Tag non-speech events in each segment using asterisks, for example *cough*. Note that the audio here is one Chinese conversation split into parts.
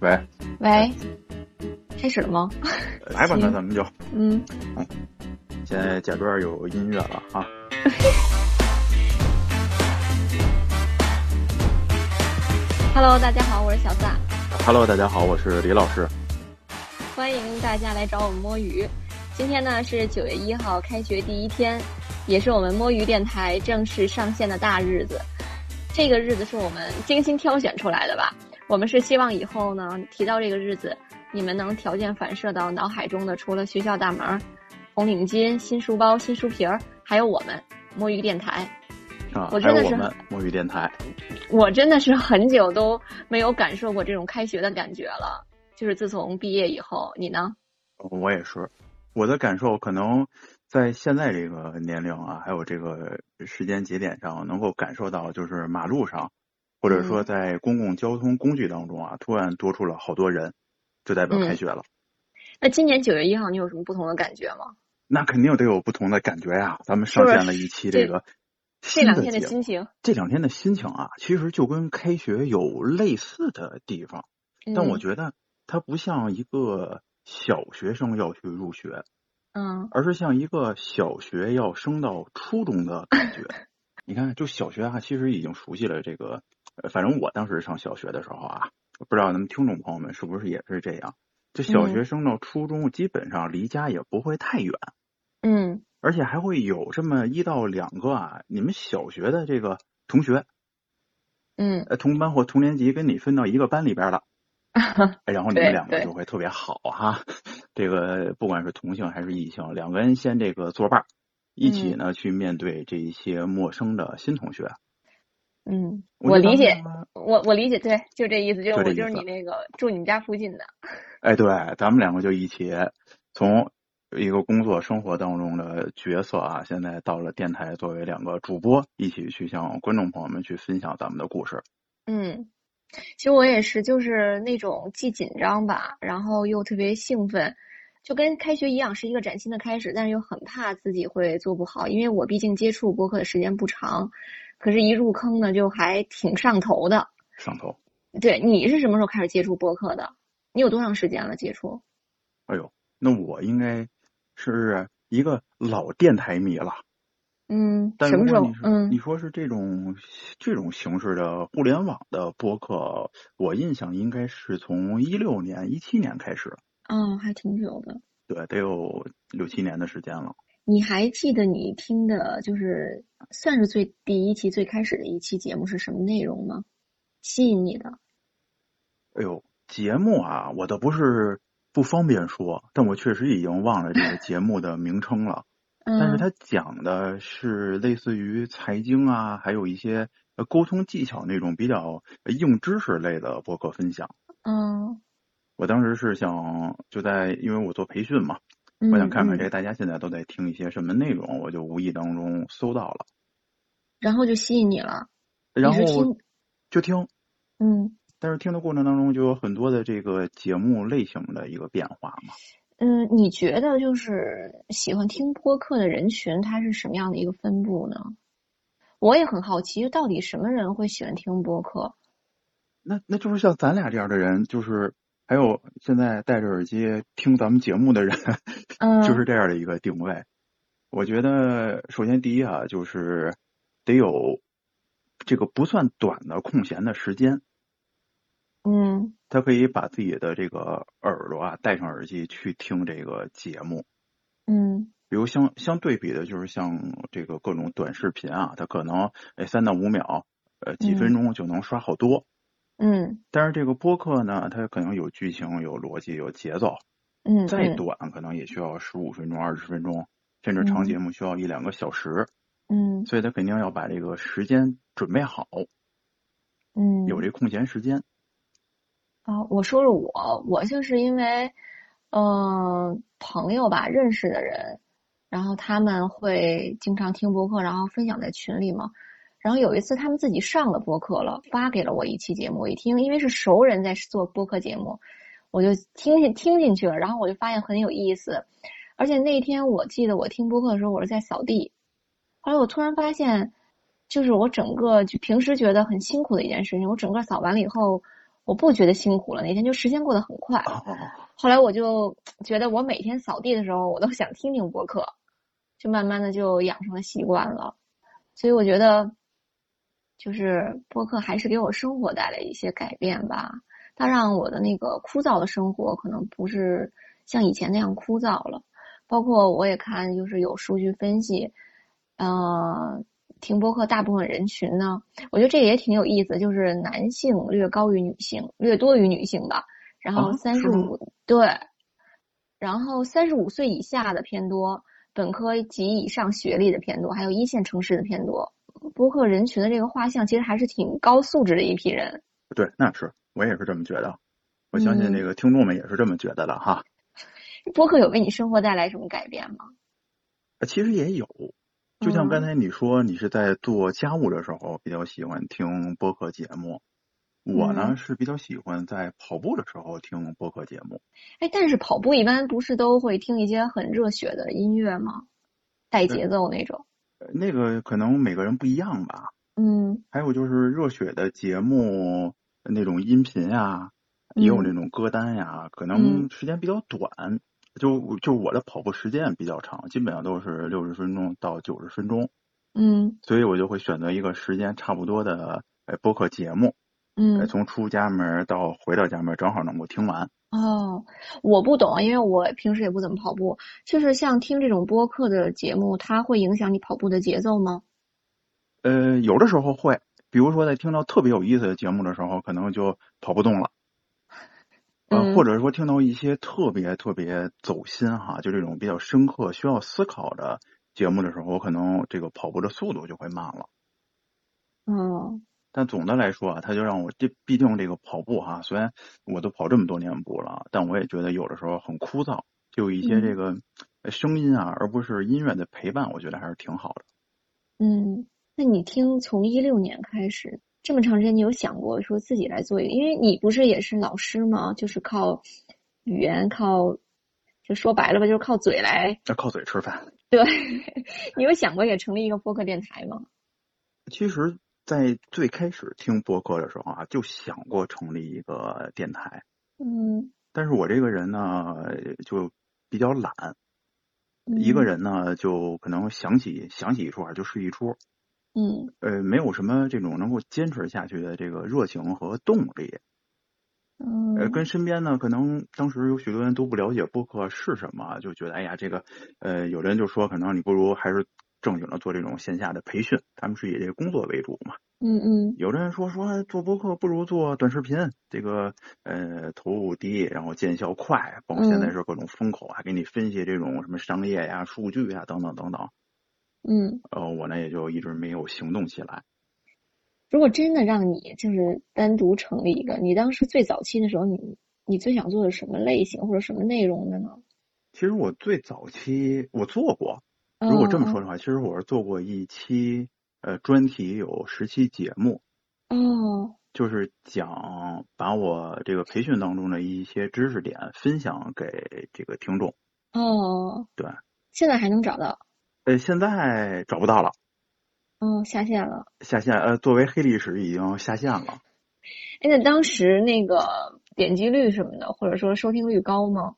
喂，喂，开始了吗？*laughs* 来吧，那咱们就，嗯，现在假装有音乐了啊。*laughs* Hello，大家好，我是小撒，Hello，大家好，我是李老师。欢迎大家来找我们摸鱼。今天呢是九月一号，开学第一天，也是我们摸鱼电台正式上线的大日子。这个日子是我们精心挑选出来的吧？我们是希望以后呢提到这个日子，你们能条件反射到脑海中的，除了学校大门、红领巾、新书包、新书皮儿，还有我们摸鱼电台。啊，我真的是摸鱼电台。我真的是很久都没有感受过这种开学的感觉了，就是自从毕业以后，你呢？我也是，我的感受可能在现在这个年龄啊，还有这个时间节点上，能够感受到，就是马路上，或者说嗯在公共交通工具当中啊，突然多出了好多人，就代表开学了。那今年九月一号，你有什么不同的感觉吗？那肯定得有不同的感觉呀、咱们上线了一期这个这两天的心情，这两天的心情啊，其实就跟开学有类似的地方，但我嗯觉得它不像一个小学生要去入学，嗯而是像一个小学要升到初中的感觉。*laughs* 你看，就小学啊，其实已经熟悉了这个，呃反正我当时上小学的时候啊，不知道咱们听众朋友们是不是也是这样？就小学嗯升到初中，基本上离家也不会太远。嗯而且还会有这么一到两个啊，你们小学的这个同学，嗯呃，同班或同年级跟你分到一个班里边了，*laughs* 哎然后你们两个就会特别好哈。这个不管是同性还是异性，两个人先这个作伴，一起嗯呢去面对这一些陌生的新同学。嗯，我理解，我我理解，对，就这意思，就是我就是你那个住你们家附近的，哎，对，咱们两个就一起从一个工作生活当中的角色啊，现在到了电台作为两个主播，一起去向观众朋友们去分享咱们的故事。嗯。其实我也是，就是那种既紧张吧，然后又特别兴奋，就跟开学一样，是一个崭新的开始，但是又很怕自己会做不好，因为我毕竟接触播客的时间不长，可是一入坑呢，就还挺上头的。上头。对，你是什么时候开始接触播客的？你有多长时间了接触？哎呦，那我应该是一个老电台迷了。嗯，但什么时候如果你？是嗯你说是这种这种形式的互联网的播客，我印象应该是从一六年、一七年开始，哦，还挺久的。对，得有六七年的时间了。你还记得你听的，就是算是最第一期最开始的一期节目是什么内容吗？吸引你的？哎呦，节目啊，我倒不是不方便说，但我确实已经忘了这个节目的名称了。*laughs* 但是嗯它讲的是类似于财经啊，还有一些呃沟通技巧那种比较呃硬知识类的博客分享。嗯我当时是想就在，因为我做培训嘛，嗯，我想看看这大家现在都在听一些什么内容，我就无意当中搜到了，然后就吸引你了。然后就听。嗯但是听的过程当中就有很多的这个节目类型的一个变化嘛。嗯，你觉得就是喜欢听播客的人群，它是什么样的一个分布呢？我也很好奇，到底什么人会喜欢听播客？那那就是像咱俩这样的人，就是还有现在戴着耳机听咱们节目的人，嗯，就是这样的一个定位。我觉得首先第一啊，就是得有这个不算短的空闲的时间，嗯他可以把自己的这个耳朵啊戴上耳机去听这个节目。嗯比如相相对比的，就是像这个各种短视频啊，它可能哎三到五秒，呃几分钟就能刷好多。嗯但是这个播客呢，它可能有剧情、有逻辑、有节奏，嗯，再嗯短可能也需要十五分钟、二十分钟，甚至长节目需要一两个小时，嗯。所以他肯定要把这个时间准备好，嗯，有这空闲时间。啊，我说说我，我就是因为，嗯、朋友吧，认识的人，然后他们会经常听播客，然后分享在群里嘛。然后有一次他们自己上了播客了，发给了我一期节目，我一听，因为是熟人在做播客节目，我就听进听进去了，然后我就发现很有意思。而且那天我记得我听播客的时候，我是在扫地，后来我突然发现，就是我整个就平时觉得很辛苦的一件事情，我整个扫完了以后，我不觉得辛苦了，那天就时间过得很快。后来我就觉得，我每天扫地的时候，我都想听听播客，就慢慢的就养成了习惯了。所以我觉得，就是播客还是给我生活带来一些改变吧。它让我的那个枯燥的生活可能不是像以前那样枯燥了。包括我也看，就是有数据分析，呃，听播客大部分人群呢，我觉得这也挺有意思，就是男性略高于女性，略多于女性吧。然后啊三十五对，然后三十五岁以下的偏多，本科及以上学历的偏多，还有一线城市的偏多。播客人群的这个画像其实还是挺高素质的一批人。对，那是我也是这么觉得。我相信嗯这个听众们也是这么觉得的哈。*laughs* 播客有为你生活带来什么改变吗？呃其实也有，就像嗯刚才你说，你是在做家务的时候比较喜欢听播客节目，我呢嗯是比较喜欢在跑步的时候听播客节目。哎，但是跑步一般不是都会听一些很热血的音乐吗？带节奏那种。呃那个可能每个人不一样吧。嗯还有就是热血的节目那种音频呀，也有嗯那种歌单呀，可嗯能时间比较短。就就我的跑步时间比较长，基本上都是六十分钟到九十分钟，嗯所以我就会选择一个时间差不多的呃播客节目，呃嗯。从出家门到回到家门正好能够听完。哦，我不懂，因为我平时也不怎么跑步。就是像听这种播客的节目，它会影响你跑步的节奏吗？呃，有的时候会，比如说在听到特别有意思的节目的时候，可能就跑不动了。呃，嗯或者说听到一些特别特别走心哈，就这种比较深刻、需要思考的节目的时候，我可能这个跑步的速度就会慢了。嗯但总的来说啊，它就让我这毕竟这个跑步哈，虽然我都跑这么多年步了，但我也觉得有的时候很枯燥，就有一些这个呃声音啊，而不是音乐的陪伴，我觉得还是挺好的。嗯，那你听从一六年开始这么长时间，你有想过说自己来做一个？因为你不是也是老师吗？就是靠语言，靠就说白了吧，就是靠嘴来。要靠嘴吃饭。对，*laughs* 你有想过也成立一个播客电台吗？其实，在最开始听播客的时候啊，就想过成立一个电台，嗯，但是我这个人呢，就比较懒，一个嗯，人呢就可能想起想起一出啊就睡一出，嗯呃，没有什么这种能够坚持下去的这个热情和动力。嗯呃，跟身边呢，可能当时有许多人都不了解播客是什么，就觉得哎呀，这个呃，有的人就说，可能你不如还是正经的做这种线下的培训，他们是以这个工作为主嘛。嗯嗯有的人说说做播客不如做短视频，这个呃投入低，然后见效快，包括现在嗯是各种风口，还给你分析这种什么商业呀、数据呀等等等等。嗯，呃，我呢也就一直没有行动起来。如果真的让你就是单独成立一个，你当时最早期的时候，你你最想做的什么类型或者什么内容的呢？其实我最早期我做过，如果这么说的话，其实我是做过一期呃专题，有十期节目，哦，就是讲把我这个培训当中的一些知识点分享给这个听众。哦，对，现在还能找到？呃，现在找不到了，嗯，下线了。下线呃，作为黑历史已经下线了。哎，那当时那个点击率什么的，或者说收听率高吗？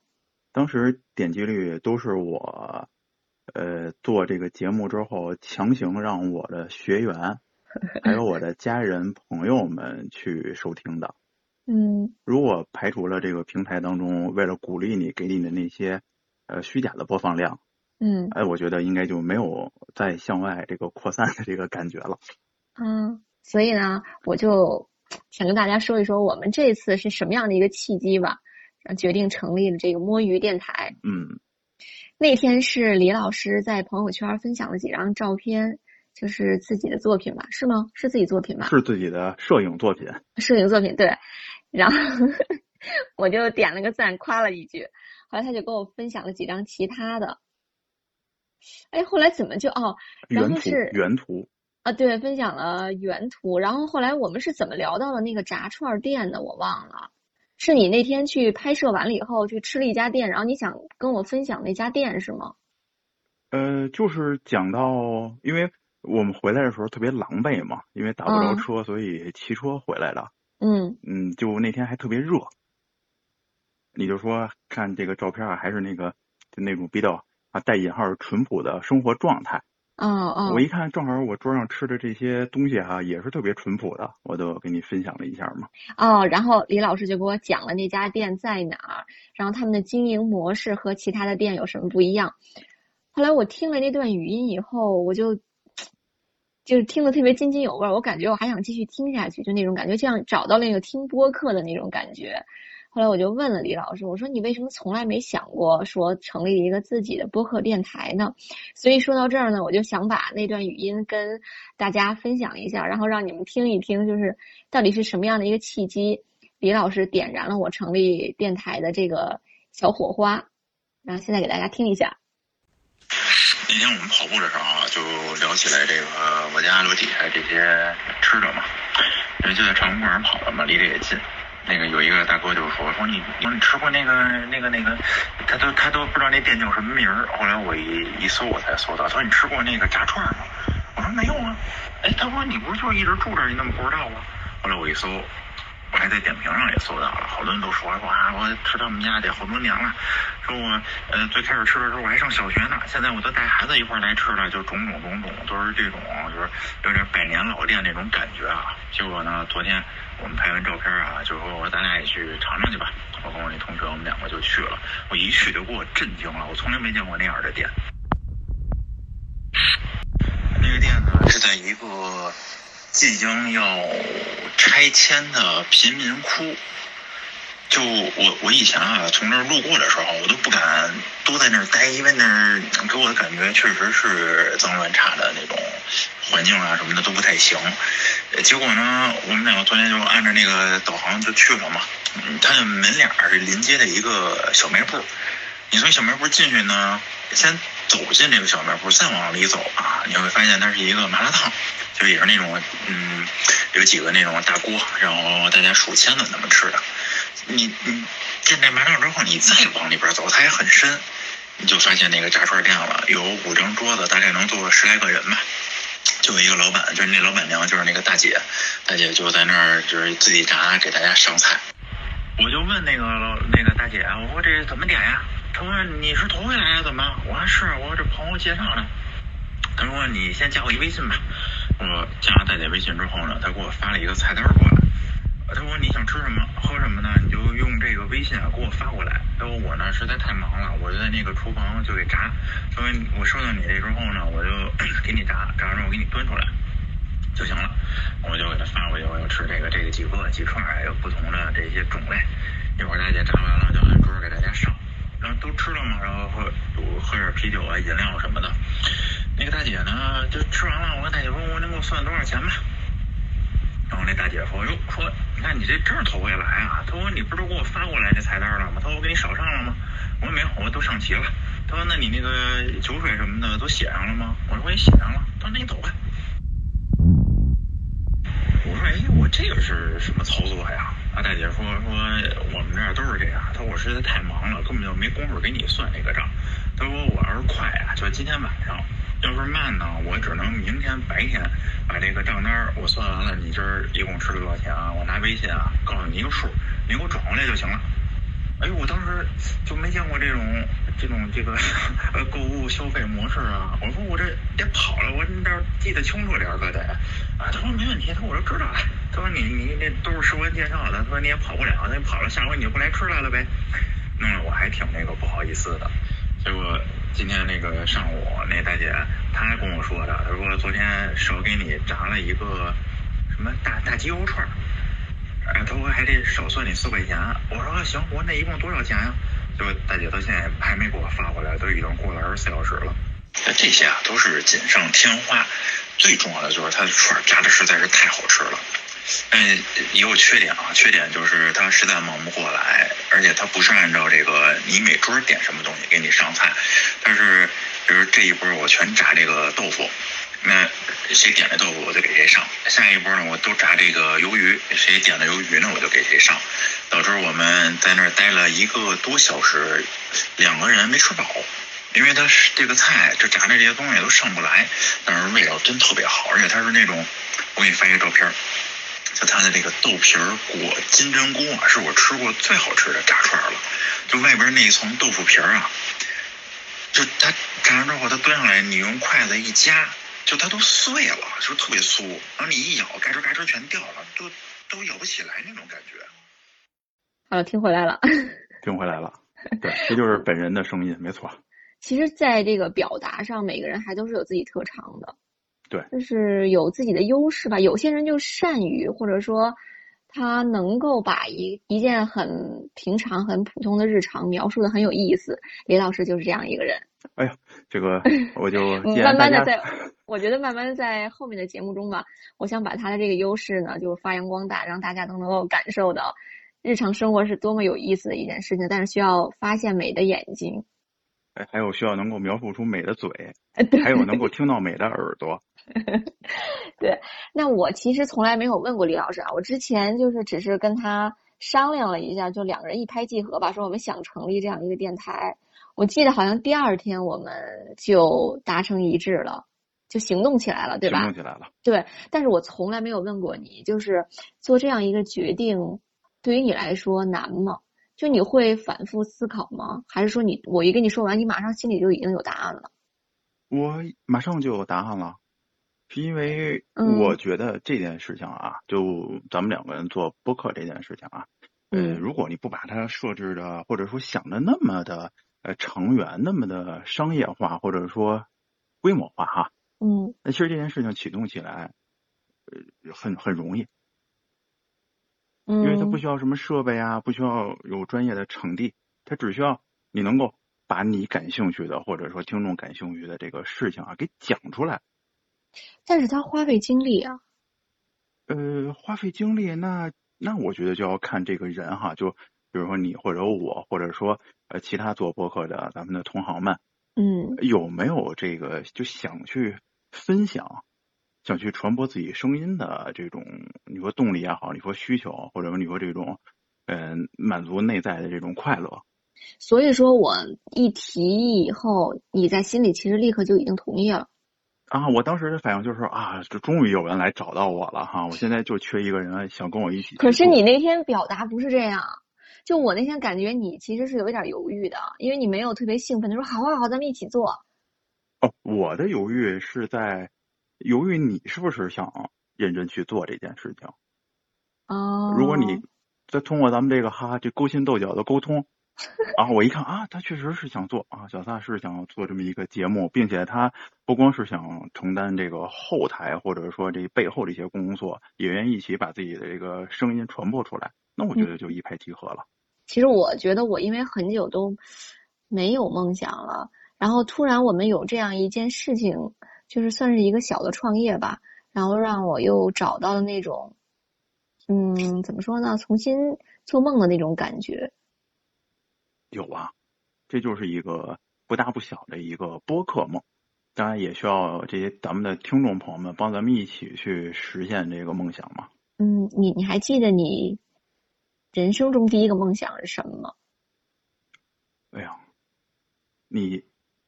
当时点击率都是我呃做这个节目之后，强行让我的学员 *laughs* 还有我的家人朋友们去收听的。*laughs* 嗯如果排除了这个平台当中为了鼓励你给你的那些呃虚假的播放量，嗯哎，我觉得应该就没有再向外这个扩散的这个感觉了。嗯，所以呢，我就想跟大家说一说我们这次是什么样的一个契机吧，让决定成立了这个摸鱼电台。嗯，那天是李老师在朋友圈分享了几张照片，就是自己的作品吧？是吗？是自己作品吧？是自己的摄影作品。摄影作品对，然后 *laughs* 我就点了个赞，夸了一句。后来他就跟我分享了几张其他的，哎，后来怎么就哦，然原图后是原图，啊，对，分享了原图，然后后来我们是怎么聊到了那个炸串店的？我忘了，是你那天去拍摄完了以后去吃了一家店，然后你想跟我分享那家店是吗？呃，就是讲到，因为我们回来的时候特别狼狈嘛，因为打不着嗯车，所以骑车回来的。嗯嗯，就那天还特别热，你就说看这个照片啊，还是那个就那种比较啊带引号淳朴的生活状态。哦哦，我一看，正好我桌上吃的这些东西哈、也是特别淳朴的，我都给你分享了一下嘛。哦，然后李老师就给我讲了那家店在哪儿，然后他们的经营模式和其他的店有什么不一样。后来我听了那段语音以后，我就就是听得特别津津有味儿，我感觉我还想继续听下去，就那种感觉，就像找到了那个听播客的那种感觉。后来我就问了李老师，我说你为什么从来没想过说成立一个自己的播客电台呢？所以说到这儿呢，我就想把那段语音跟大家分享一下，然后让你们听一听，就是到底是什么样的一个契机，李老师点燃了我成立电台的这个小火花。然后现在给大家听一下。那天我们跑步的时候啊，就聊起来这个我家楼底下这些吃的嘛，因为就在长隆公园跑的嘛，离得也近。那个有一个大哥就说说你你你吃过那个那个那个，他都他都不知道那店叫什么名儿。后来我一一搜我才搜到，他说你吃过那个炸串吗？我说没有啊。哎，他说你不是就一直住这儿，你怎么不知道啊？后来我一搜，我还在点评上也搜到了，好多人都说说啊，我吃他们家得好多年了，说我呃最开始吃的时候我还上小学呢，现在我都带孩子一块来吃了，就种种种种都是这种就是有点百年老店那种感觉啊。结果呢，昨天我们拍完照片啊，就说我说咱俩也去尝尝去吧。我跟我那同学我们两个就去了，我一去就给我震惊了，我从来没见过那样的店。那个店呢是在一个即将要拆迁的贫民窟。就我我以前啊，从那儿路过的时候，我都不敢多在那儿待，因为那儿给我的感觉确实是脏乱差的那种环境啊什么的都不太行。结果呢，我们两个昨天就按照那个导航就去了嘛。嗯，它的门脸儿是临街的一个小卖部。你从小卖部进去呢，先走进这个小卖部，再往里走啊，你会发现它是一个麻辣烫，就也是那种嗯，有几个那种大锅，然后大家数签子那么吃的。你你进这麻辣烫之后，你再往里边走，它也很深，你就发现那个炸串店了，有五张桌子，大概能坐十来个人吧。就有一个老板，就是那老板娘，就是那个大姐，大姐就在那儿就是自己炸给大家上菜。我就问那个老那个大姐，我说这怎么点呀？他说你是头回来呀？怎么？我说是，我这朋友介绍的。他说你先加我一微信吧。我加了大姐微信之后呢，他给我发了一个菜单过来。他说你想吃什么喝什么呢？你就用这个微信啊给我发过来。他说我呢实在太忙了，我就在那个厨房就给炸。他说我收到你这之后呢，我就 *clears throat* 给你炸，炸完之后我给你端出来就行了。我就给他发过去，我要吃这个这个几个几串，有不同的这些种类。一会儿大姐炸完了就按桌给大家上，然后都吃了嘛，然后喝喝点啤酒啊、饮料什么的。那个大姐呢就吃完了，我跟大姐说，我能给我算多少钱吧？然后那大姐说：“哟，说你看你这真是头回来啊！”她说：“你不是给我发过来那菜单了吗？”她说：“我给你少上了吗？”我说：“没有，我都上齐了。”她说：“那你那个酒水什么的都写上了吗？”我说：“我也写上了。”她说：“那你走吧。”我说：“哎，我这个是什么操作呀？”啊，大姐说：“说我们这儿都是这样。”她说：“我实在太忙了，根本就没工夫给你算这个账。”她说：“我要是快啊，就今天晚上。”要是慢呢，我只能明天白天把这个账单我算完了，你这儿一共吃了多少钱啊？我拿微信啊告诉你一个数，你给我转过来就行了。哎呦，我当时就没见过这种这种这个呃购物消费模式啊！我说我这得跑了，我这儿记得清楚点儿可得。啊，他说没问题，他说我都知道了。他说你你那都是熟人介绍的，他说你也跑不了，那跑了下回你就不来吃来了呗。弄得我还挺那个不好意思的。结果今天那个上午，那大姐她还跟我说的，她说昨天少给你炸了一个什么大大鸡肉串儿，哎，她说还得少算你四块钱。我说行，我说那一共多少钱呀、结果大姐到现在还没给我发过来，都已经过了二十四小时了。那这些啊都是锦上添花，最重要的就是它的串炸的实在是太好吃了。嗯，也有缺点啊，缺点就是它实在忙不过来，而且它不是按照这个你每桌点什么东西给你上菜，它是比如这一波我全炸这个豆腐，那谁点的豆腐我就给谁上，下一波呢我都炸这个鱿鱼，谁点的鱿鱼呢我就给谁上，导致我们在那儿待了一个多小时，两个人没吃饱。因为它是这个菜，就炸的这些东西都上不来，但是味道真特别好，而且它是那种，我给你发一个照片，就它的这个豆皮儿裹金针菇啊，是我吃过最好吃的炸串了。就外边那一层豆腐皮儿啊，就它炸完之后，它端上来，你用筷子一夹，就它都碎了，就特别酥。然后你一咬，嘎吱嘎吱全掉了，都都咬不起来那种感觉。好了，听回来了。*laughs* 听回来了。对，这就是本人的声音，没错。其实，在这个表达上，每个人还都是有自己特长的。对，就是有自己的优势吧。有些人就善于，或者说他能够把一一件很平常、很普通的日常描述的很有意思。李老师就是这样一个人。哎呀，这个 *laughs* 我就慢慢的在，我觉得慢慢的在后面的节目中吧，我想把他的这个优势呢，就发扬光大，让大家都能够感受到日常生活是多么有意思的一件事情。但是需要发现美的眼睛。哎，还有需要能够描述出美的嘴，对，还有能够听到美的耳朵。*laughs* 对，那我其实从来没有问过李老师啊，我之前就是只是跟他商量了一下，就两个人一拍即合吧，说我们想成立这样一个电台。我记得好像第二天我们就达成一致了，就行动起来了，对吧？行动起来了。对，但是我从来没有问过你，就是做这样一个决定，对于你来说难吗？就你会反复思考吗？还是说你我一跟你说完，你马上心里就已经有答案了？我马上就有答案了，是因为我觉得这件事情啊，就咱们两个人做播客这件事情啊，嗯，如果你不把它设置的或者说想的那么的呃长远，那么的商业化或者说规模化哈，嗯，那其实这件事情启动起来呃很很容易。因为它不需要什么设备啊，不需要有专业的场地，它只需要你能够把你感兴趣的或者说听众感兴趣的这个事情啊给讲出来。但是它花费精力啊。呃，花费精力，那那我觉得就要看这个人哈，就比如说你或者我，或者说呃其他做播客的咱们的同行们，嗯，有没有这个就想去分享？想去传播自己声音的这种，你说动力也好，你说需求，或者说你说这种，嗯，满足内在的这种快乐。所以说我一提议以后，你在心里其实立刻就已经同意了。啊，我当时的反应就是啊，这终于有人来找到我了哈！我现在就缺一个人想跟我一起。可是你那天表达不是这样，就我那天感觉你其实是有一点犹豫的，因为你没有特别兴奋的说好啊好，咱们一起做。哦，我的犹豫是在。由于你是不是想认真去做这件事情？哦，如果你再通过咱们这个哈这勾心斗角的沟通，*laughs* 然后我一看啊，他确实是想做啊，小撒是想做这么一个节目，并且他不光是想承担这个后台或者说这背后的一些工作，也愿意一起把自己的这个声音传播出来，那我觉得就一拍即合了。其实我觉得我因为很久都没有梦想了，然后突然我们有这样一件事情。就是算是一个小的创业吧，然后让我又找到了那种，嗯，怎么说呢？重新做梦的那种感觉。有啊，这就是一个不大不小的一个播客梦，当然也需要这些咱们的听众朋友们帮咱们一起去实现这个梦想嘛。嗯，你你还记得你人生中第一个梦想是什么吗？哎呀，你。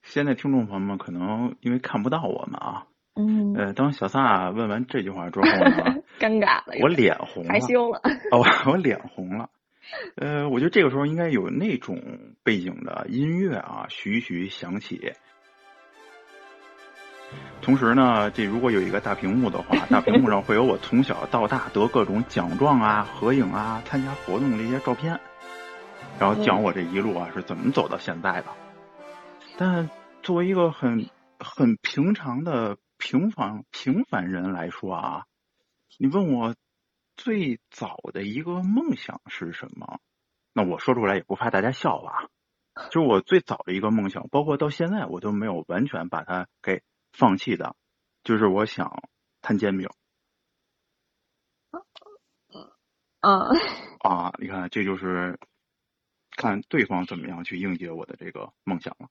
现在听众朋友们可能因为看不到我们啊，嗯，呃，当小萨问完这句话之后呢，*laughs* 尴尬了，我脸红了，害羞了，*laughs* 哦，我脸红了，呃，我觉得这个时候应该有那种背景的音乐啊，徐徐响起。同时呢，这如果有一个大屏幕的话，*laughs* 大屏幕上会有我从小到大得各种奖状啊、合影啊、参加活动的一些照片，然后讲我这一路啊是怎么走到现在的。但作为一个很很平常的平凡平凡人来说啊，你问我最早的一个梦想是什么？那我说出来也不怕大家笑吧？就我最早的一个梦想，包括到现在我都没有完全把它给放弃的，就是我想摊煎饼。*laughs* 啊 *laughs* 啊，你看，这就是看对方怎么样去应接我的这个梦想了。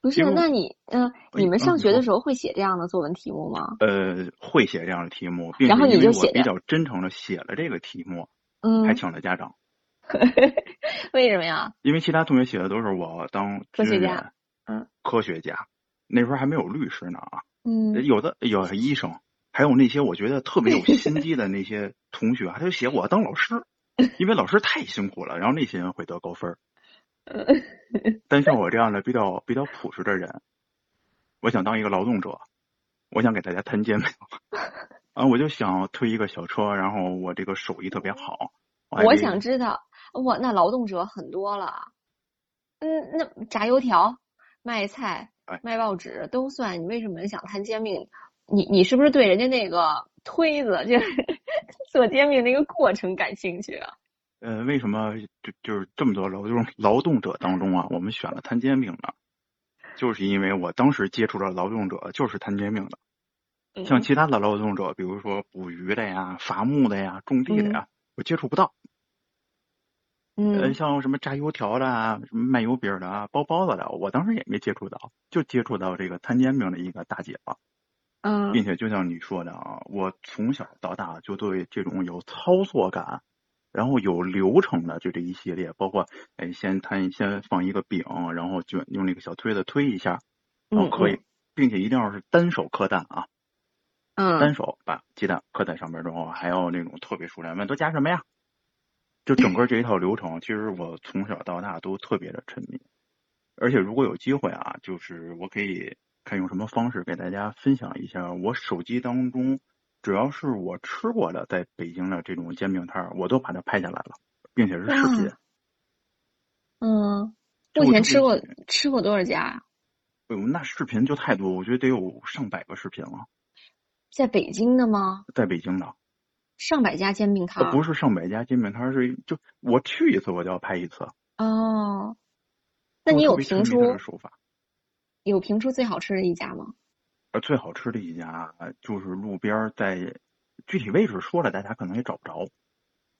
不是，那你嗯，你们上学的时候会写这样的作文题目吗？呃，会写这样的题目，然后你就写比较真诚的写了这个题目，嗯，还请了家长。*laughs* 为什么呀？因为其他同学写的都是我当科学家，嗯，科学家，那时候还没有律师呢啊，嗯，有的有医生，还有那些我觉得特别有心机的那些同学，他就写我当老师，*laughs* 因为老师太辛苦了，然后那些人会得高分儿。*laughs* 但像我这样的比较比较朴实的人，我想当一个劳动者，我想给大家摊煎饼 *laughs* 啊，我就想推一个小车，然后我这个手艺特别好。我想知道，我那劳动者很多了，嗯，那炸油条、卖菜、卖报纸都算，你为什么想摊煎饼？你你是不是对人家那个推子，就是 *laughs* 做煎饼那个过程感兴趣啊？呃，为什么就就是这么多劳动劳动者当中啊，我们选了摊煎饼呢？就是因为我当时接触的劳动者就是摊煎饼的，像其他的劳动者，比如说捕鱼的呀、伐木的呀、种地的呀，我接触不到。嗯，像什么炸油条的啊、什么卖油饼的啊、包包子的，我当时也没接触到，就接触到这个摊煎饼的一个大姐了。嗯，并且就像你说的啊，我从小到大就对这种有操作感。然后有流程的，就这一系列，包括哎，先摊，先放一个饼，然后就，用那个小推子推一下，然后可以，并且一定要是单手磕蛋啊，嗯，单手把鸡蛋磕在上面之后，还要那种特别熟练，问都加什么呀？就整个这一套流程，其实我从小到大都特别的沉迷，而且如果有机会啊，就是我可以看用什么方式给大家分享一下我手机当中。只要是我吃过的，在北京的这种煎饼摊儿，我都把它拍下来了，并且是视频。嗯，目前吃过吃过多少家呀？哎呦，那视频就太多，我觉得得有上百个视频了。在北京的吗？在北京的。上百家煎饼摊？不是上百家煎饼摊，是就我去一次我就要拍一次。哦，那你有评出手法？有评出最好吃的一家吗？呃，最好吃的一家就是路边在具体位置说了，大家可能也找不着。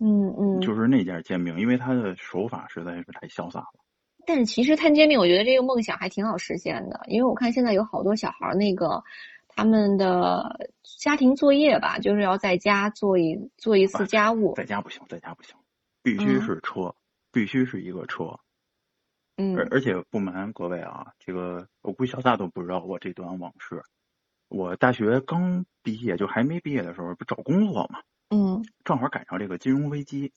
嗯嗯，就是那家煎饼，因为他的手法实在是太潇洒了。但是其实摊煎饼，我觉得这个梦想还挺好实现的，因为我看现在有好多小孩那个他们的家庭作业吧，就是要在家做一做一次家务。在家不行，在家不行，必须是车，必须是一个车。嗯，而而且不瞒各位啊，这个我估计小撒都不知道我这段往事。我大学刚毕业，就还没毕业的时候，不找工作嘛。嗯。正好赶上这个金融危机。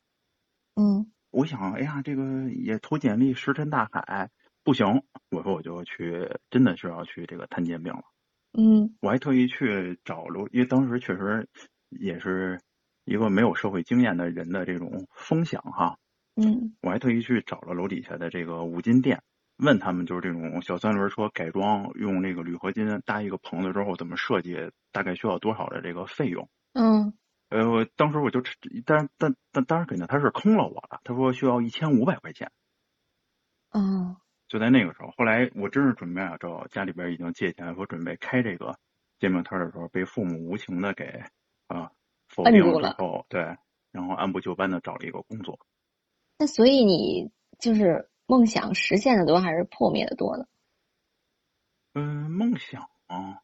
嗯。我想，哎呀，这个也投简历石沉大海，不行。我说我就去，真的是要去这个摊煎饼了。嗯。我还特意去找楼，因为当时确实也是一个没有社会经验的人的这种风险哈。嗯。我还特意去找了楼底下的这个五金店。问他们就是这种小三轮车改装，用那个铝合金搭一个棚子之后怎么设计，大概需要多少的这个费用？嗯，呃，我当时我就，但但但当然肯定他是坑了我了。他说需要一千五百块钱。嗯，就在那个时候，后来我真是准备啊，找家里边已经借钱，说准备开这个煎饼摊的时候，被父母无情的给啊否定了之后，对，然后按部就班的找了一个工作。那所以你就是。梦想实现的多还是破灭的多呢？嗯，梦想啊，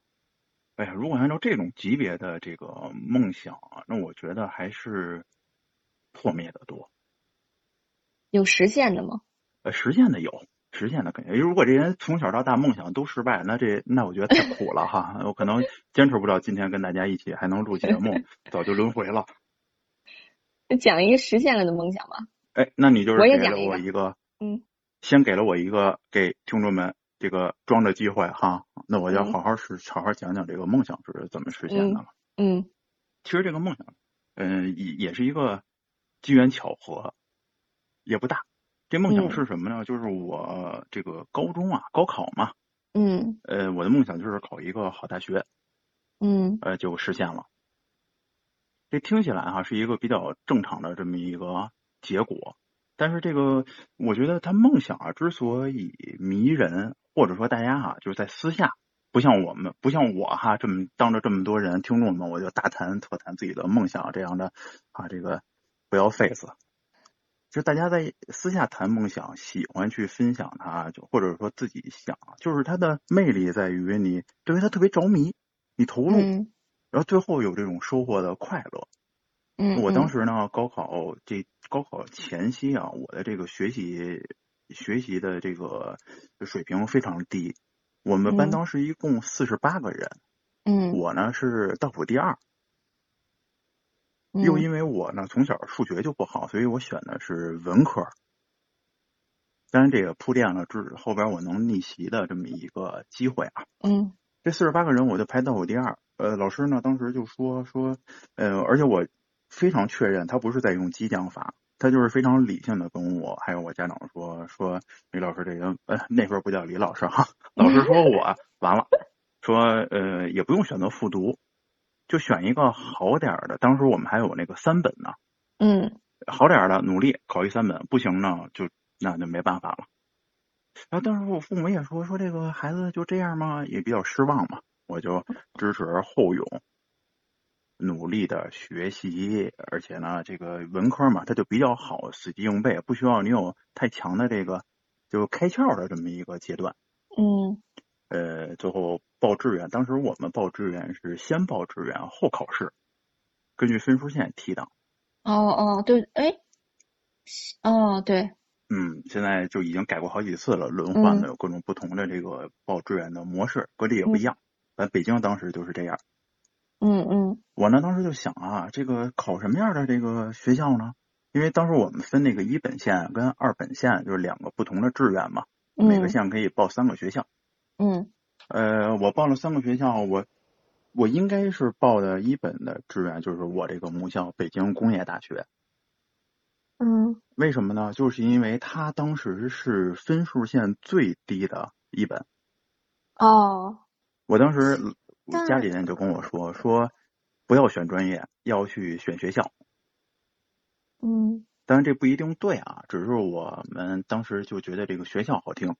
哎呀，如果按照这种级别的这个梦想啊，那我觉得还是破灭的多。有实现的吗？呃，实现的有，实现的肯定。如果这人从小到大梦想都失败，那这那我觉得太苦了哈。我可能坚持不了今天跟大家一起还能录节目，早就轮回了。*laughs* 讲一个实现了的梦想吧。哎，那你就是给了我一个，嗯。先给了我一个给听众们这个装的机会哈，那我要好好是好好讲讲这个梦想是怎么实现的了。嗯，其实这个梦想，嗯，也也是一个机缘巧合，也不大。这梦想是什么呢？就是我这个高中啊，高考嘛。嗯。呃，我的梦想就是考一个好大学。嗯。呃，就实现了。这听起来哈是一个比较正常的这么一个结果。但是这个，我觉得他梦想啊，之所以迷人，或者说大家哈，就是在私下，不像我们，不像我哈，这么当着这么多人听众们，我就大谈特谈自己的梦想这样的啊，这个不要 face。就大家在私下谈梦想，喜欢去分享它，就或者说自己想，就是它的魅力在于你对于它特别着迷，你投入，然后最后有这种收获的快乐。嗯，我当时呢，高考这高考前夕啊，我的这个学习学习的这个水平非常低。我们班当时一共四十八个人，嗯，我呢是倒数第二，又因为我呢从小数学就不好，所以我选的是文科。当然，这个铺垫了之后边我能逆袭的这么一个机会啊。嗯。这四十八个人，我就排倒数第二。呃，老师呢当时就说说，呃，而且我非常确认他不是在用激将法，他就是非常理性的跟我还有我家长说说，李老师这个呃那时候不叫李老师哈，*laughs* 老师说我完了，说呃也不用选择复读，就选一个好点的。当时我们还有那个三本呢。嗯。好点的努力考一三本，不行呢就。那就没办法了。然后当时我父母也说说这个孩子就这样吗？也比较失望嘛。我就支持后勇，努力的学习，而且呢，这个文科嘛，它就比较好，死记硬背，不需要你有太强的这个就开窍的这么一个阶段。嗯。呃，最后报志愿，当时我们报志愿是先报志愿后考试，根据分数线提档。哦哦，对，哎，哦对。嗯，现在就已经改过好几次了，轮换的有各种不同的这个报志愿的模式，各地也不一样。咱北京当时就是这样。嗯嗯。我呢当时就想啊，这个考什么样的这个学校呢？因为当时我们分那个一本线跟二本线，就是两个不同的志愿嘛。每个县可以报三个学校。嗯。呃，我报了三个学校，我我应该是报的一本的志愿，就是我这个母校北京工业大学。嗯，为什么呢？就是因为他当时是分数线最低的一本。哦。我当时家里人就跟我说说，不要选专业，要去选学校。嗯。当然这不一定对啊，只是我们当时就觉得这个学校好听。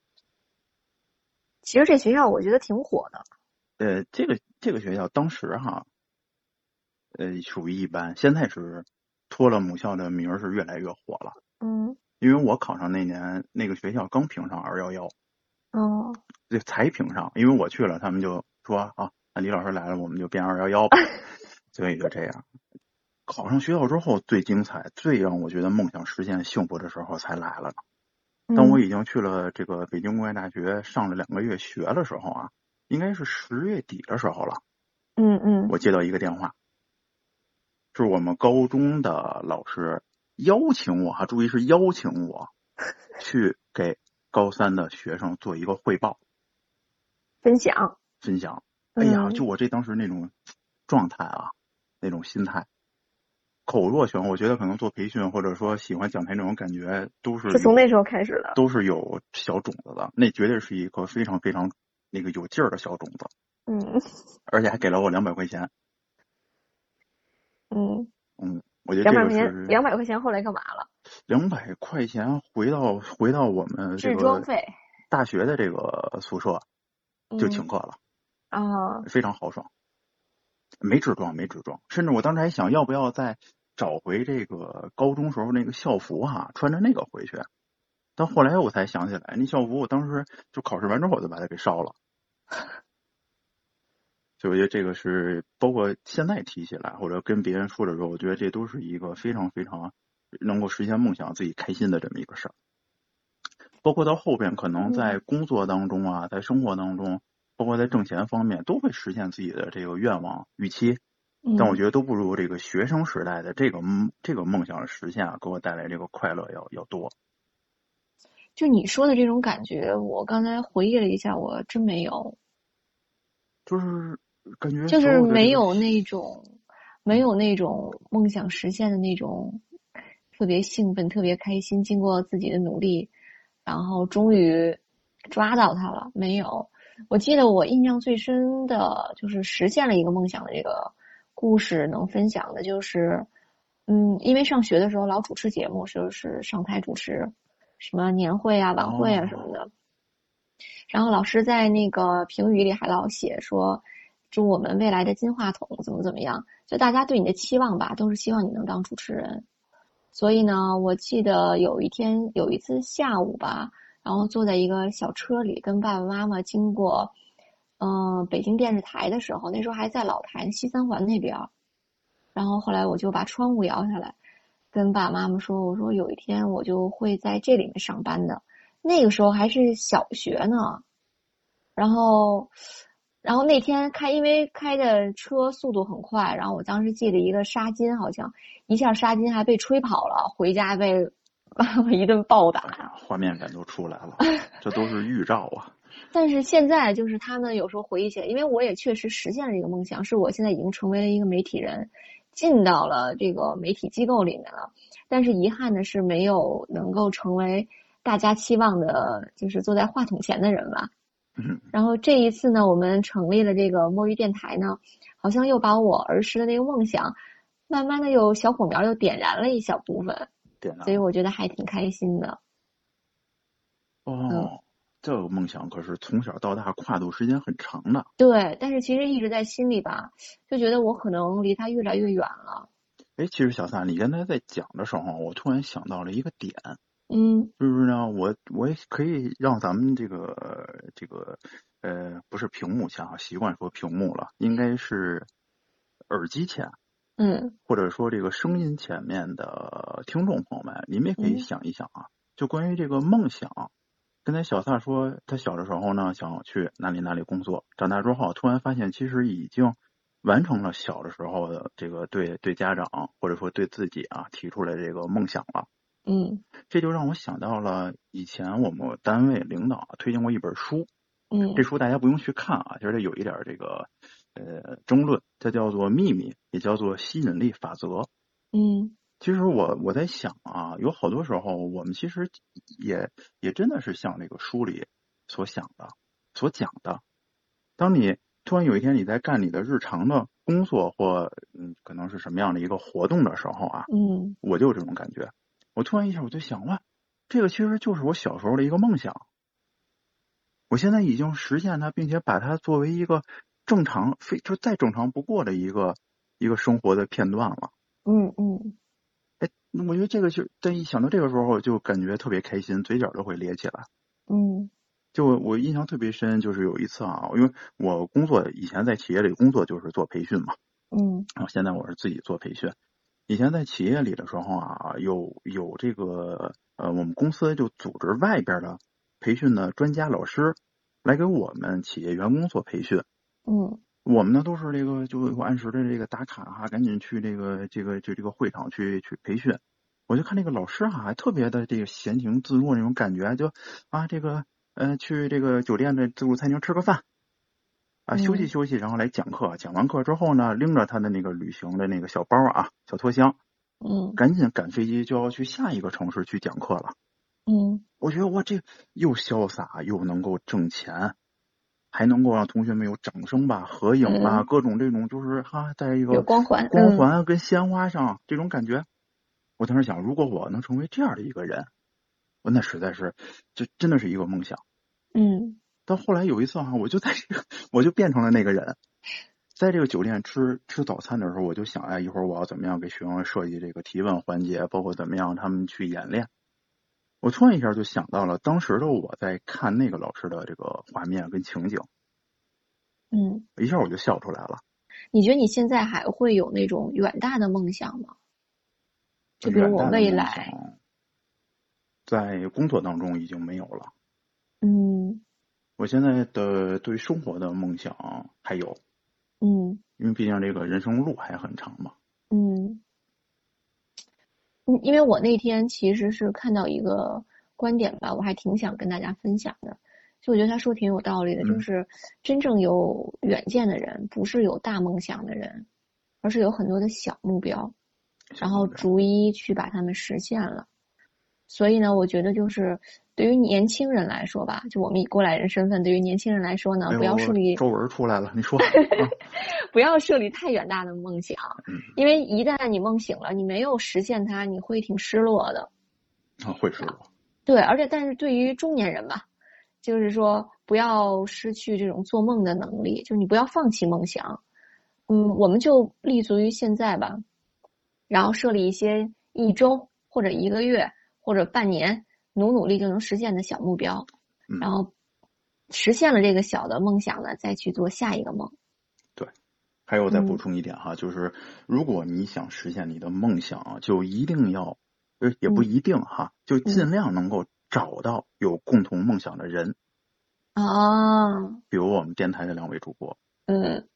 其实这学校我觉得挺火的。呃，这个这个学校当时哈，呃，属于一般，现在是。托了母校的名儿是越来越火了，嗯，因为我考上那年那个学校刚评上二幺幺，哦，这，才评上，因为我去了，他们就说啊，那李老师来了，我们就变二幺幺吧，*laughs* 所以就这样。考上学校之后最精彩、最让我觉得梦想实现幸福的时候才来了。当我已经去了这个北京工业大学上了两个月学的时候啊，应该是十月底的时候了，嗯嗯，我接到一个电话。是我们高中的老师邀请我，哈，注意是邀请我 *laughs* 去给高三的学生做一个汇报、分享、分享。哎呀，就我这当时那种状态啊，那种心态，口若悬河，我觉得可能做培训或者说喜欢讲台那种感觉，都是是从那时候开始的，都是有小种子的。那绝对是一个非常非常那个有劲儿的小种子。嗯，*laughs* 而且还给了我两百块钱。嗯嗯，我觉得两百块钱，两百块钱后来干嘛了？两百块钱回到回到我们这个大学的这个宿舍，就请客了啊，非常豪爽，没纸装没纸装，甚至我当时还想要不要再找回这个高中时候那个校服哈，穿着那个回去，但后来我才想起来，那校服我当时就考试完之后我就把它给烧了。所以我觉得这个是包括现在提起来或者跟别人说的时候，我觉得这都是一个非常非常能够实现梦想、自己开心的这么一个事儿。包括到后边可能在工作当中啊，在生活当中，包括在挣钱方面，都会实现自己的这个愿望预期。但我觉得都不如这个学生时代的这个这个梦想的实现啊，给我带来这个快乐要要多。就你说的这种感觉，我刚才回忆了一下，我真没有。就是。感觉就是没有那种，没有那种梦想实现的那种特别兴奋、特别开心。经过自己的努力，然后终于抓到它了。没有，我记得我印象最深的就是实现了一个梦想的这个故事，能分享的就是，嗯，因为上学的时候老主持节目，就是上台主持什么年会啊、晚会啊什么的，然后老师在那个评语里还老写说。祝我们未来的金话筒怎么怎么样？就大家对你的期望吧，都是希望你能当主持人。所以呢，我记得有一天有一次下午吧，然后坐在一个小车里，跟爸爸妈妈经过嗯北京电视台的时候，那时候还在老坛西三环那边。然后后来我就把窗户摇下来，跟爸爸妈妈说：“我说有一天我就会在这里面上班的。”那个时候还是小学呢，然后。然后那天开，因为开的车速度很快，然后我当时系了一个纱巾，好像一下纱巾还被吹跑了，回家被一顿暴打。画面感都出来了，*laughs* 这都是预兆啊。但是现在就是他们有时候回忆起来，因为我也确实实现了这个梦想，是我现在已经成为了一个媒体人，进到了这个媒体机构里面了。但是遗憾的是，没有能够成为大家期望的，就是坐在话筒前的人吧。然后这一次呢，我们成立了这个摸鱼电台呢，好像又把我儿时的那个梦想，慢慢的又小火苗又点燃了一小部分，点燃，所以我觉得还挺开心的。哦，这个梦想可是从小到大跨度时间很长的。对，但是其实一直在心里吧，就觉得我可能离他越来越远了。哎，其实小三，你刚才在讲的时候，我突然想到了一个点。嗯，就是呢，我我也可以让咱们这个这个呃，不是屏幕前啊，习惯说屏幕了，应该是耳机前，嗯，或者说这个声音前面的听众朋友们，你们也可以想一想啊，就关于这个梦想。刚才小萨说，他小的时候呢，想去哪里哪里工作，长大之后突然发现，其实已经完成了小的时候的这个对对家长或者说对自己啊提出来这个梦想了。嗯，这就让我想到了以前我们单位领导推荐过一本书，嗯，这书大家不用去看啊，就是有一点这个呃争论，它叫做秘密，也叫做吸引力法则。嗯，其实我我在想啊，有好多时候我们其实也也真的是像这个书里所想的、所讲的，当你突然有一天你在干你的日常的工作或嗯可能是什么样的一个活动的时候啊，嗯，我就有这种感觉。我突然一下我就想，哇，这个其实就是我小时候的一个梦想。我现在已经实现它，并且把它作为一个正常、非就再正常不过的一个一个生活的片段了。嗯嗯。哎，我觉得这个就，但一想到这个时候，就感觉特别开心，嘴角都会咧起来。嗯。就我印象特别深，就是有一次啊，因为我工作以前在企业里工作就是做培训嘛。嗯。然后现在我是自己做培训。以前在企业里的时候啊，有有这个呃，我们公司就组织外边的培训的专家老师来给我们企业员工做培训。嗯，我们呢都是这个就按时的这个打卡哈，赶紧去这个这个就这个会场去去培训。我就看那个老师哈，还特别的这个闲情自若那种感觉，就啊这个呃去这个酒店的自助餐厅吃个饭。啊，休息休息，然后来讲课。讲完课之后呢，拎着他的那个旅行的那个小包啊，小拖箱，嗯，赶紧赶飞机就要去下一个城市去讲课了。嗯，我觉得我这又潇洒又能够挣钱，还能够让同学们有掌声吧、合影吧，各种这种就是哈，在一个光环、光环跟鲜花上这种感觉。我当时想，如果我能成为这样的一个人，我那实在是，这真的是一个梦想。嗯。到后来有一次哈，我就在这个，我就变成了那个人，在这个酒店吃吃早餐的时候，我就想哎，一会儿我要怎么样给学生设计这个提问环节，包括怎么样他们去演练。我突然一下就想到了当时的我在看那个老师的这个画面跟情景，嗯，一下我就笑出来了。你觉得你现在还会有那种远大的梦想吗？就比如我未来，在工作当中已经没有了。嗯。我现在的对生活的梦想还有，嗯，因为毕竟这个人生路还很长嘛。嗯，嗯，因为我那天其实是看到一个观点吧，我还挺想跟大家分享的。就我觉得他说挺有道理的，就是真正有远见的人，不是有大梦想的人，而是有很多的小目标，然后逐一去把他们实现了。所以呢，我觉得就是对于年轻人来说吧，就我们以过来人身份，对于年轻人来说呢，不要设立皱纹出来了，你说，*laughs* 不要设立太远大的梦想，因为一旦你梦醒了，你没有实现它，你会挺失落的。啊，会失落。对，而且但是对于中年人吧，就是说不要失去这种做梦的能力，就你不要放弃梦想。嗯，我们就立足于现在吧，然后设立一些一周或者一个月。或者半年努努力就能实现的小目标，然后实现了这个小的梦想呢，再去做下一个梦。对，还有再补充一点哈，就是如果你想实现你的梦想，就一定要，呃，也不一定哈，就尽量能够找到有共同梦想的人。啊，比如我们电台的两位主播，嗯。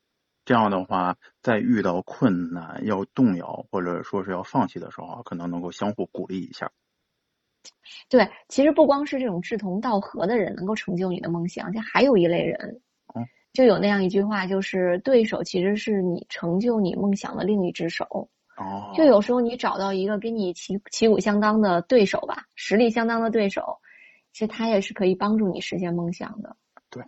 这样的话，在遇到困难要动摇或者说是要放弃的时候啊，可能能够相互鼓励一下。对，其实不光是这种志同道合的人能够成就你的梦想，就还有一类人哦，就有那样一句话，就是对手其实是你成就你梦想的另一只手。哦，就有时候你找到一个跟你旗旗鼓相当的对手吧，实力相当的对手，其实他也是可以帮助你实现梦想的。对，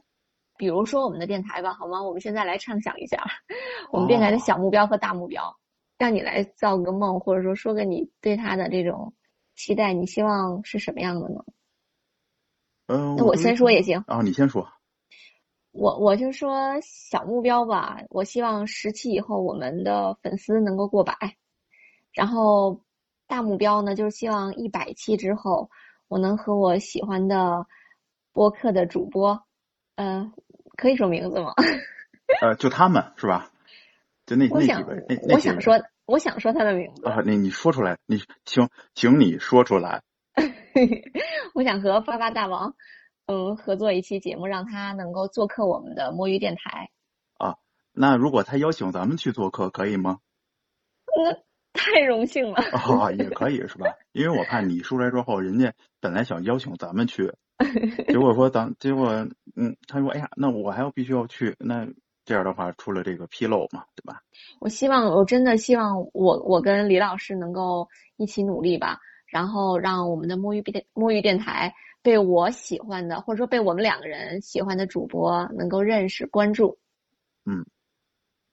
比如说我们的电台吧，好吗？我们现在来畅想一下，*laughs* 我们电台的小目标和大目标，让你来造个梦，或者说说个你对他的这种期待，你希望是什么样的呢？嗯，那我先说也行。啊，你先说。我我就说小目标吧，我希望十期以后我们的粉丝能够过百，然后大目标呢，就是希望一百期之后，我能和我喜欢的播客的主播，呃，可以说名字吗？呃，就他们是吧？就那几个人我想说，我想说他的名字，啊，你你说出来，你请请你说出来。*laughs* 我想和发发大王，嗯，合作一期节目，让他能够做客我们的摸鱼电台。啊那如果他邀请咱们去做客，可以吗？那太荣幸了。啊，也可以是吧？因为我怕你出来之后，人家本来想邀请咱们去，*laughs* 结果说咱结果嗯，他说哎呀，那我还要必须要去，那这样的话出了这个纰漏嘛，对吧？我希望，我真的希望我我跟李老师能够一起努力吧，然后让我们的摸鱼电摸鱼电台被我喜欢的，或者说被我们两个人喜欢的主播能够认识关注。嗯，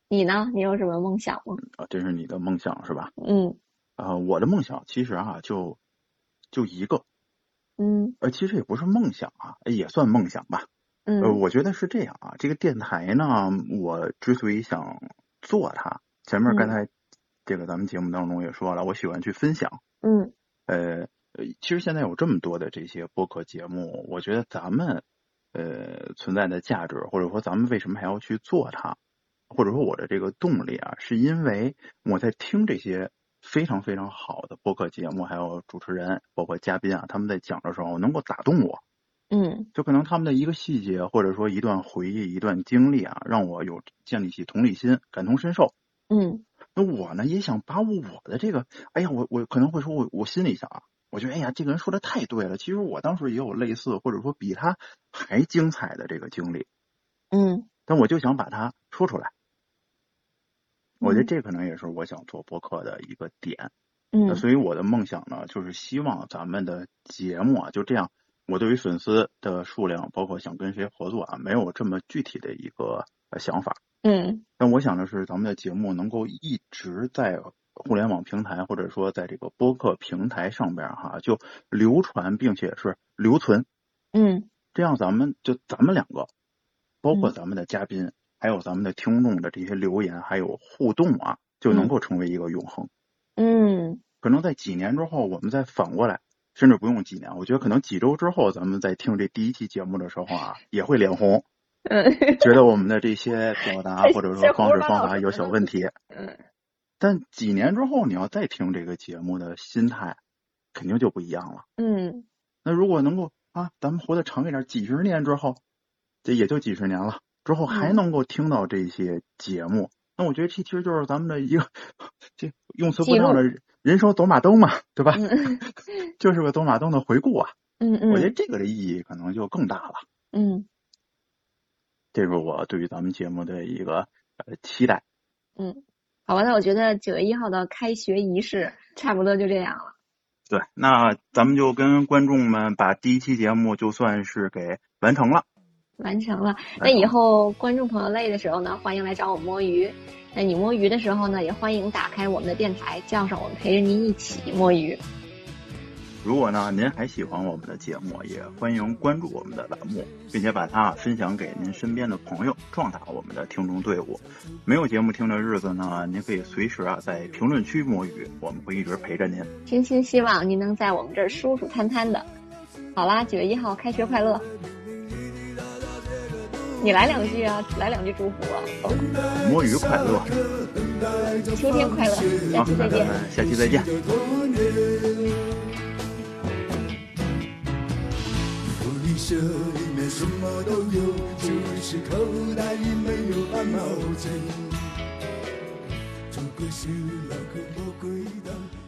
你呢？你有什么梦想吗？啊，这是你的梦想是吧？嗯啊，我的梦想其实啊，就就一个，嗯呃，其实也不是梦想啊，也算梦想吧。呃，嗯我觉得是这样啊，这个电台呢，我之所以想做它，前面刚嗯才这个咱们节目当中也说了，我喜欢去分享。嗯呃，呃其实现在有这么多的这些播客节目，我觉得咱们呃存在的价值，或者说咱们为什么还要去做它，或者说我的这个动力啊，是因为我在听这些非常非常好的播客节目，还有主持人，包括嘉宾啊，他们在讲的时候能够打动我。嗯就可能他们的一个细节，或者说一段回忆、一段经历啊，让我有建立起同理心、感同身受。嗯那我呢，也想把我的这个，哎呀，我我可能会说我，我心里想啊，我觉得哎呀，这个人说的太对了。其实我当时也有类似，或者说比他还精彩的这个经历，嗯但我就想把它说出来。我觉得嗯这可能也是我想做播客的一个点。嗯那所以我的梦想呢，就是希望咱们的节目啊，就这样。我对于粉丝的数量，包括想跟谁合作啊，没有这么具体的一个呃想法。嗯但我想的是，咱们的节目能够一直在互联网平台，或者说在这个播客平台上边哈，就流传，并且是留存。嗯这样咱们就咱们两个，包括嗯咱们的嘉宾，还有咱们的听众的这些留言，还有互动啊，就能够成为一个永恒。嗯可能在几年之后，我们再反过来，甚至不用几年，我觉得可能几周之后，咱们在听这第一期节目的时候啊，也会脸红，*laughs* 嗯觉得我们的这些表达或者说方式方法有小问题。嗯但几年之后，你要再听这个节目的心态，肯定就不一样了。嗯那如果能够啊，咱们活得长一点，几十年之后，这也就几十年了，之后还嗯能够听到这些节目，那我觉得这其实就是咱们的一个这用词不当的人生走马灯嘛，对吧？嗯 *laughs* 就是个走马灯的回顾啊。嗯嗯我觉得嗯这个的意义可能就更大了。嗯这是我对于咱们节目的一个呃期待。嗯，好吧，那我觉得九月一号的开学仪式差不多就这样了。对，那咱们就跟观众们把第一期节目就算是给完成了。完成了。那以后观众朋友累的时候呢，欢迎来找我摸鱼。那你摸鱼的时候呢，也欢迎打开我们的电台，叫上我们陪着您一起摸鱼。如果呢您还喜欢我们的节目，也欢迎关注我们的栏目，并且把它分享给您身边的朋友，壮大我们的听众队伍。没有节目听的日子呢，您可以随时啊在评论区摸鱼，我们会一直陪着您。真心希望您能在我们这儿舒舒坦坦的。好啦，九月一号开学快乐！你来两句啊，来两句祝福啊！摸鱼快乐秋天快乐，下啊！期再见。下期再见。里面什么都有，只是口袋里没有半毛钱。这个是那个魔鬼的。